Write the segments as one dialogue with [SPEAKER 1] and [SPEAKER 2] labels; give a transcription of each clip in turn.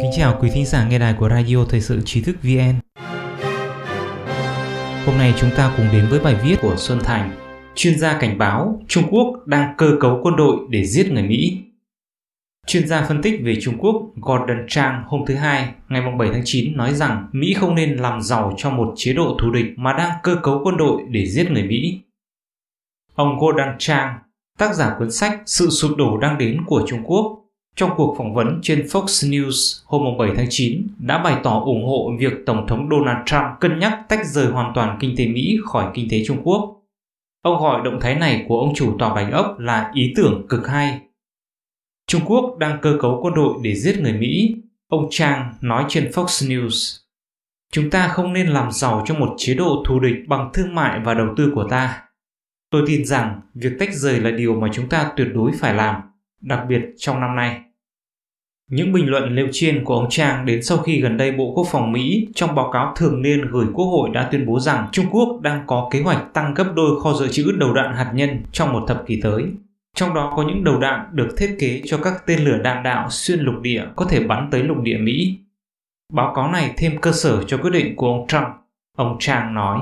[SPEAKER 1] Kính chào quý thính giả nghe đài của Radio Thời sự Trí thức VN. Hôm nay chúng ta cùng đến với bài viết của Xuân Thành. Chuyên gia cảnh báo Trung Quốc đang cơ cấu quân đội để giết người Mỹ. Chuyên gia phân tích về Trung Quốc Gordon Chang hôm thứ Hai, ngày 7 tháng 9 nói rằng Mỹ không nên làm giàu cho một chế độ thù địch mà đang cơ cấu quân đội để giết người Mỹ. Ông Gordon Chang, tác giả cuốn sách Sự sụp đổ đang đến của Trung Quốc, trong cuộc phỏng vấn trên Fox News hôm 7 tháng 9 đã bày tỏ ủng hộ việc Tổng thống Donald Trump cân nhắc tách rời hoàn toàn kinh tế Mỹ khỏi kinh tế Trung Quốc. Ông gọi động thái này của ông chủ tòa bánh ốc là ý tưởng cực hay. Trung Quốc đang cơ cấu quân đội để giết người Mỹ, ông Chang nói trên Fox News. Chúng ta không nên làm giàu cho một chế độ thù địch bằng thương mại và đầu tư của ta. Tôi tin rằng việc tách rời là điều mà chúng ta tuyệt đối phải làm, đặc biệt trong năm nay. Những bình luận nêu trên của ông Trang đến sau khi gần đây Bộ Quốc phòng Mỹ trong báo cáo thường niên gửi Quốc hội đã tuyên bố rằng Trung Quốc đang có kế hoạch tăng gấp đôi kho dự trữ đầu đạn hạt nhân trong một thập kỷ tới. Trong đó có những đầu đạn được thiết kế cho các tên lửa đạn đạo xuyên lục địa có thể bắn tới lục địa Mỹ. Báo cáo này thêm cơ sở cho quyết định của ông Trump. Ông Trang nói,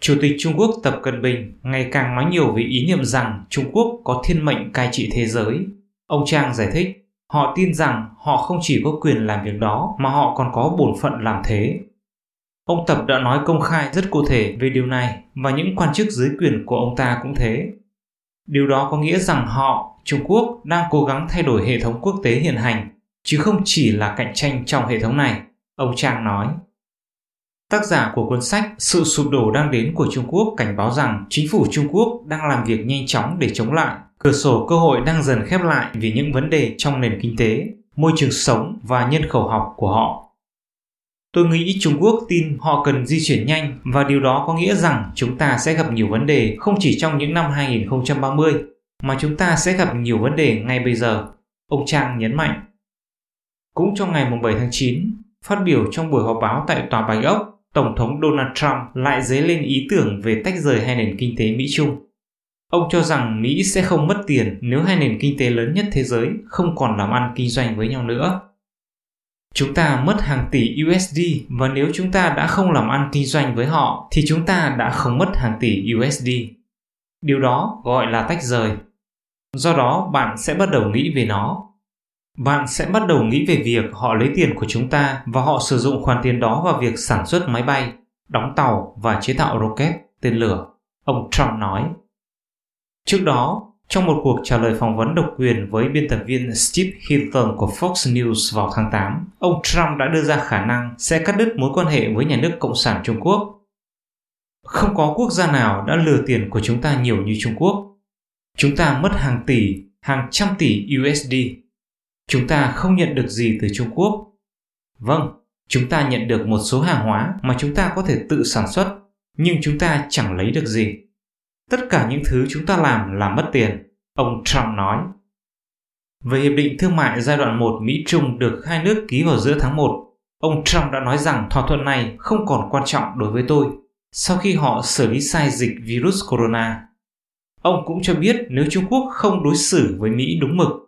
[SPEAKER 1] Chủ tịch Trung Quốc Tập Cận Bình ngày càng nói nhiều về ý niệm rằng Trung Quốc có thiên mệnh cai trị thế giới. Ông Trang giải thích, Họ tin rằng họ không chỉ có quyền làm việc đó mà họ còn có bổn phận làm thế. Ông Tập đã nói công khai rất cụ thể về điều này và những quan chức dưới quyền của ông ta cũng thế. Điều đó có nghĩa rằng họ, Trung Quốc, đang cố gắng thay đổi hệ thống quốc tế hiện hành, chứ không chỉ là cạnh tranh trong hệ thống này, ông Trang nói. Tác giả của cuốn sách Sự sụp đổ đang đến của Trung Quốc cảnh báo rằng chính phủ Trung Quốc đang làm việc nhanh chóng để chống lại Cửa sổ cơ hội đang dần khép lại vì những vấn đề trong nền kinh tế, môi trường sống và nhân khẩu học của họ. Tôi nghĩ Trung Quốc tin họ cần di chuyển nhanh và điều đó có nghĩa rằng chúng ta sẽ gặp nhiều vấn đề không chỉ trong những năm 2030 mà chúng ta sẽ gặp nhiều vấn đề ngay bây giờ, ông Trang nhấn mạnh. Cũng trong ngày 7 tháng 9, phát biểu trong buổi họp báo tại Tòa Bạch Ốc, Tổng thống Donald Trump lại dấy lên ý tưởng về tách rời hai nền kinh tế Mỹ-Trung. Ông cho rằng Mỹ sẽ không mất tiền nếu hai nền kinh tế lớn nhất thế giới không còn làm ăn kinh doanh với nhau nữa. Chúng ta mất hàng tỷ USD và nếu chúng ta đã không làm ăn kinh doanh với họ thì chúng ta đã không mất hàng tỷ USD. Điều đó gọi là tách rời. Do đó, bạn sẽ bắt đầu nghĩ về nó. Bạn sẽ bắt đầu nghĩ về việc họ lấy tiền của chúng ta và họ sử dụng khoản tiền đó vào việc sản xuất máy bay, đóng tàu và chế tạo rocket, tên lửa. Ông Trump nói. Trước đó, trong một cuộc trả lời phỏng vấn độc quyền với biên tập viên Steve Hinton của Fox News vào tháng 8, ông Trump đã đưa ra khả năng sẽ cắt đứt mối quan hệ với nhà nước Cộng sản Trung Quốc. Không có quốc gia nào đã lừa tiền của chúng ta nhiều như Trung Quốc. Chúng ta mất hàng tỷ, hàng trăm tỷ USD. Chúng ta không nhận được gì từ Trung Quốc. Vâng, chúng ta nhận được một số hàng hóa mà chúng ta có thể tự sản xuất, nhưng chúng ta chẳng lấy được gì. Tất cả những thứ chúng ta làm là mất tiền, ông Trump nói. Về Hiệp định Thương mại giai đoạn 1 Mỹ-Trung được hai nước ký vào giữa tháng 1, ông Trump đã nói rằng thỏa thuận này không còn quan trọng đối với tôi sau khi họ xử lý sai dịch virus corona. Ông cũng cho biết nếu Trung Quốc không đối xử với Mỹ đúng mực